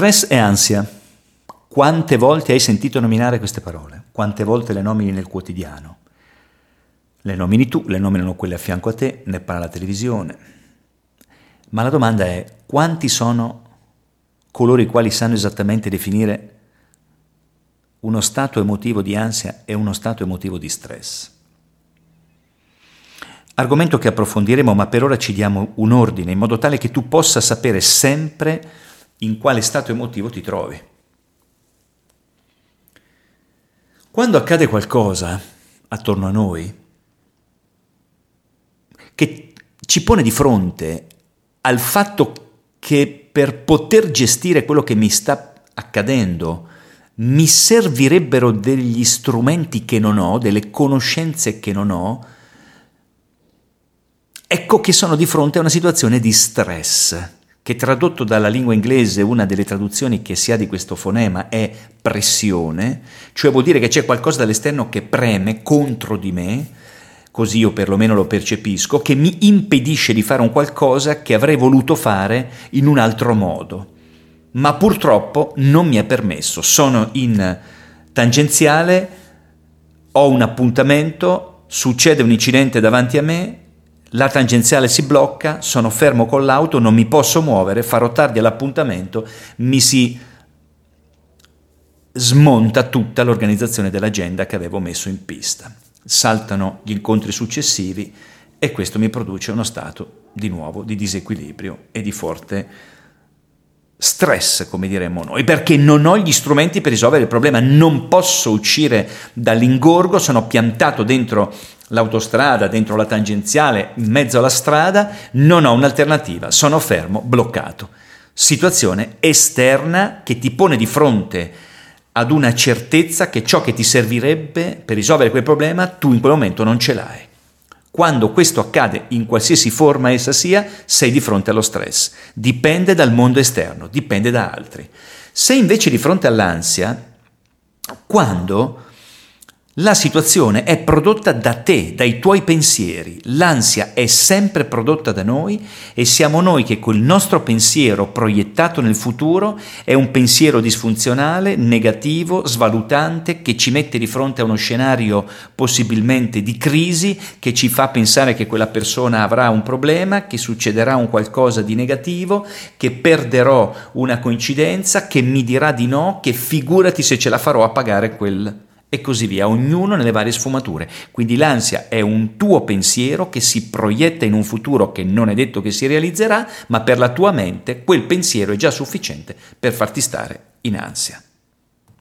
Stress e ansia. Quante volte hai sentito nominare queste parole? Quante volte le nomini nel quotidiano? Le nomini tu, le nominano quelle a fianco a te, ne parla la televisione. Ma la domanda è, quanti sono coloro i quali sanno esattamente definire uno stato emotivo di ansia e uno stato emotivo di stress? Argomento che approfondiremo, ma per ora ci diamo un ordine in modo tale che tu possa sapere sempre in quale stato emotivo ti trovi. Quando accade qualcosa attorno a noi che ci pone di fronte al fatto che per poter gestire quello che mi sta accadendo mi servirebbero degli strumenti che non ho, delle conoscenze che non ho, ecco che sono di fronte a una situazione di stress che tradotto dalla lingua inglese una delle traduzioni che si ha di questo fonema è pressione, cioè vuol dire che c'è qualcosa dall'esterno che preme contro di me, così io perlomeno lo percepisco, che mi impedisce di fare un qualcosa che avrei voluto fare in un altro modo. Ma purtroppo non mi è permesso, sono in tangenziale, ho un appuntamento, succede un incidente davanti a me, la tangenziale si blocca, sono fermo con l'auto, non mi posso muovere, farò tardi all'appuntamento, mi si smonta tutta l'organizzazione dell'agenda che avevo messo in pista. Saltano gli incontri successivi e questo mi produce uno stato di nuovo di disequilibrio e di forte stress, come diremmo noi, perché non ho gli strumenti per risolvere il problema, non posso uscire dall'ingorgo, sono piantato dentro l'autostrada, dentro la tangenziale, in mezzo alla strada, non ho un'alternativa, sono fermo, bloccato. Situazione esterna che ti pone di fronte ad una certezza che ciò che ti servirebbe per risolvere quel problema tu in quel momento non ce l'hai. Quando questo accade in qualsiasi forma essa sia, sei di fronte allo stress. Dipende dal mondo esterno, dipende da altri. Sei invece di fronte all'ansia quando la situazione è prodotta da te, dai tuoi pensieri. L'ansia è sempre prodotta da noi e siamo noi che col nostro pensiero proiettato nel futuro è un pensiero disfunzionale, negativo, svalutante, che ci mette di fronte a uno scenario possibilmente di crisi, che ci fa pensare che quella persona avrà un problema, che succederà un qualcosa di negativo, che perderò una coincidenza, che mi dirà di no, che figurati se ce la farò a pagare quel e così via, ognuno nelle varie sfumature. Quindi l'ansia è un tuo pensiero che si proietta in un futuro che non è detto che si realizzerà, ma per la tua mente quel pensiero è già sufficiente per farti stare in ansia.